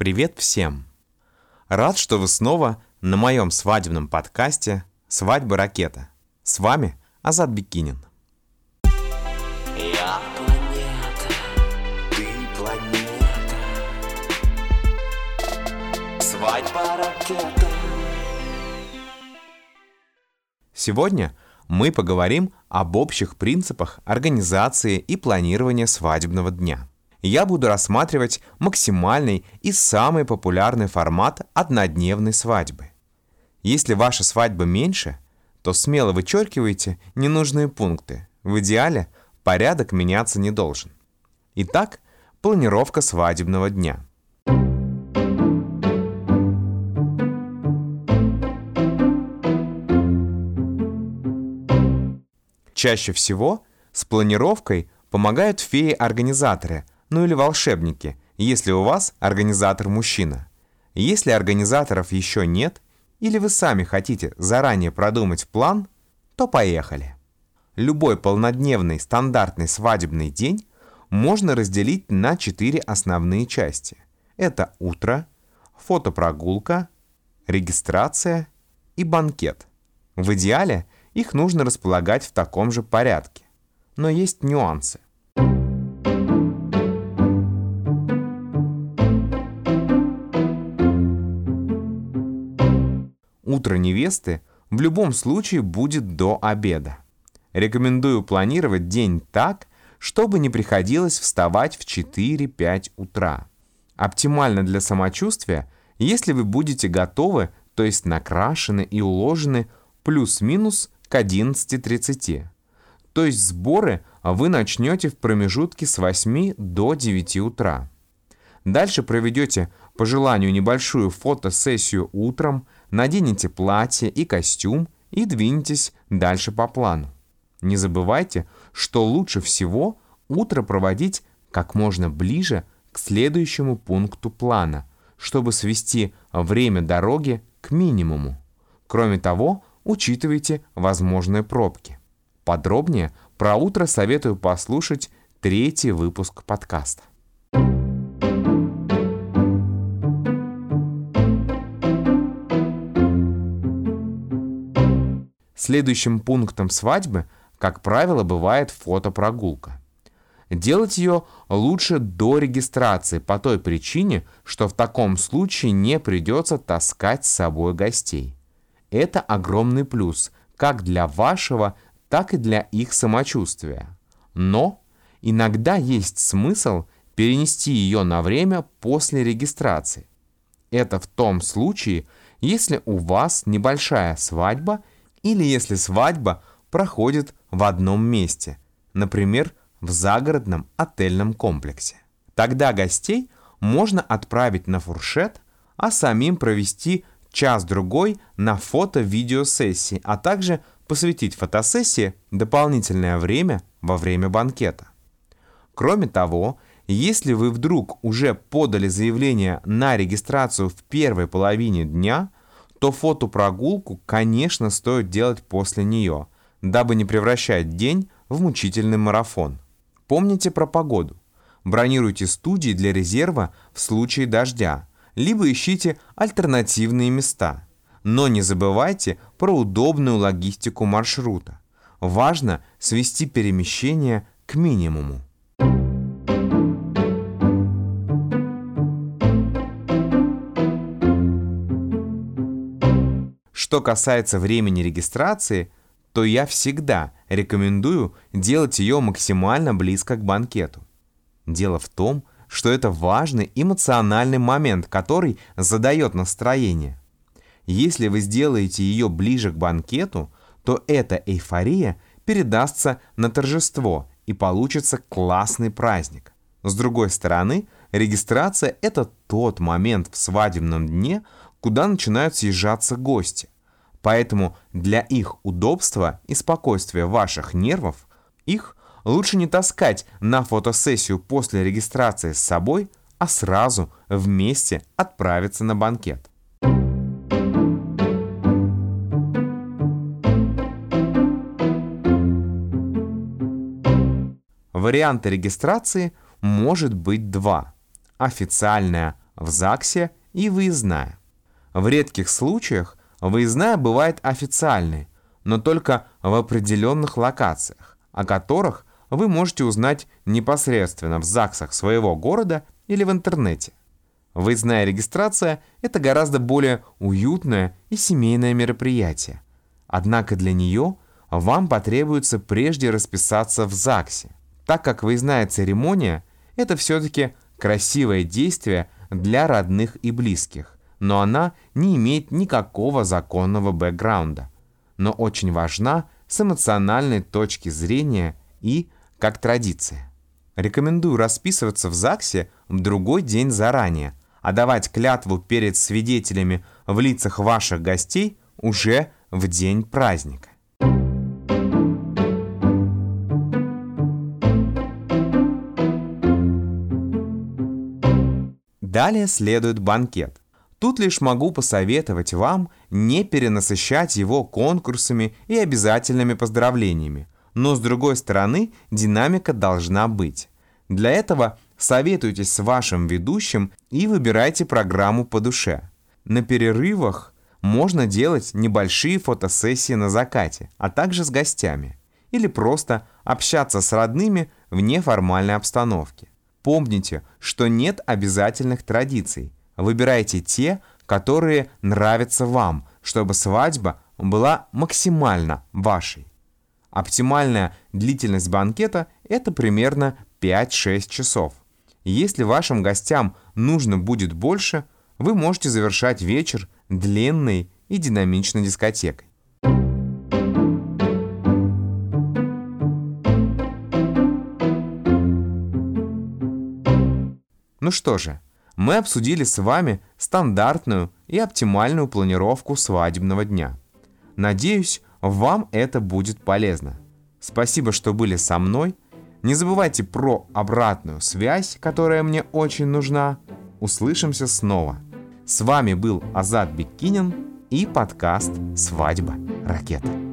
Привет всем! Рад, что вы снова на моем свадебном подкасте «Свадьба ракета». С вами Азат Бикинин. Я планета, ты планета. Свадьба ракета. Сегодня мы поговорим об общих принципах организации и планирования свадебного дня. Я буду рассматривать максимальный и самый популярный формат однодневной свадьбы. Если ваша свадьба меньше, то смело вычеркивайте ненужные пункты. В идеале порядок меняться не должен. Итак, планировка свадебного дня. Чаще всего с планировкой помогают феи-организаторы, ну или волшебники, если у вас организатор мужчина. Если организаторов еще нет, или вы сами хотите заранее продумать план, то поехали. Любой полнодневный стандартный свадебный день можно разделить на четыре основные части. Это утро, фотопрогулка, регистрация и банкет. В идеале их нужно располагать в таком же порядке. Но есть нюансы. Утро невесты в любом случае будет до обеда. Рекомендую планировать день так, чтобы не приходилось вставать в 4-5 утра. Оптимально для самочувствия, если вы будете готовы, то есть накрашены и уложены плюс-минус к 11.30. То есть сборы вы начнете в промежутке с 8 до 9 утра. Дальше проведете по желанию небольшую фотосессию утром, наденете платье и костюм и двинетесь дальше по плану. Не забывайте, что лучше всего утро проводить как можно ближе к следующему пункту плана, чтобы свести время дороги к минимуму. Кроме того, учитывайте возможные пробки. Подробнее про утро советую послушать третий выпуск подкаста. Следующим пунктом свадьбы, как правило, бывает фотопрогулка. Делать ее лучше до регистрации по той причине, что в таком случае не придется таскать с собой гостей. Это огромный плюс как для вашего, так и для их самочувствия. Но иногда есть смысл перенести ее на время после регистрации. Это в том случае, если у вас небольшая свадьба или если свадьба проходит в одном месте, например, в загородном отельном комплексе. Тогда гостей можно отправить на фуршет, а самим провести час-другой на фото-видеосессии, а также посвятить фотосессии дополнительное время во время банкета. Кроме того, если вы вдруг уже подали заявление на регистрацию в первой половине дня, то фотопрогулку, конечно, стоит делать после нее, дабы не превращать день в мучительный марафон. Помните про погоду. Бронируйте студии для резерва в случае дождя, либо ищите альтернативные места. Но не забывайте про удобную логистику маршрута. Важно свести перемещение к минимуму. Что касается времени регистрации, то я всегда рекомендую делать ее максимально близко к банкету. Дело в том, что это важный эмоциональный момент, который задает настроение. Если вы сделаете ее ближе к банкету, то эта эйфория передастся на торжество и получится классный праздник. С другой стороны, регистрация – это тот момент в свадебном дне, куда начинают съезжаться гости – Поэтому для их удобства и спокойствия ваших нервов их лучше не таскать на фотосессию после регистрации с собой, а сразу вместе отправиться на банкет. Варианты регистрации может быть два. Официальная в ЗАГСе и выездная. В редких случаях выездная бывает официальной, но только в определенных локациях, о которых вы можете узнать непосредственно в ЗАГСах своего города или в интернете. Выездная регистрация – это гораздо более уютное и семейное мероприятие. Однако для нее вам потребуется прежде расписаться в ЗАГСе, так как выездная церемония – это все-таки красивое действие для родных и близких, но она не имеет никакого законного бэкграунда, но очень важна с эмоциональной точки зрения и как традиция. Рекомендую расписываться в ЗАГСе в другой день заранее, а давать клятву перед свидетелями в лицах ваших гостей уже в день праздника. Далее следует банкет. Тут лишь могу посоветовать вам не перенасыщать его конкурсами и обязательными поздравлениями. Но с другой стороны, динамика должна быть. Для этого советуйтесь с вашим ведущим и выбирайте программу по душе. На перерывах можно делать небольшие фотосессии на закате, а также с гостями. Или просто общаться с родными в неформальной обстановке. Помните, что нет обязательных традиций. Выбирайте те, которые нравятся вам, чтобы свадьба была максимально вашей. Оптимальная длительность банкета – это примерно 5-6 часов. Если вашим гостям нужно будет больше, вы можете завершать вечер длинной и динамичной дискотекой. Ну что же, мы обсудили с вами стандартную и оптимальную планировку свадебного дня. Надеюсь, вам это будет полезно. Спасибо, что были со мной. Не забывайте про обратную связь, которая мне очень нужна. Услышимся снова. С вами был Азат Беккинин и подкаст «Свадьба. Ракета».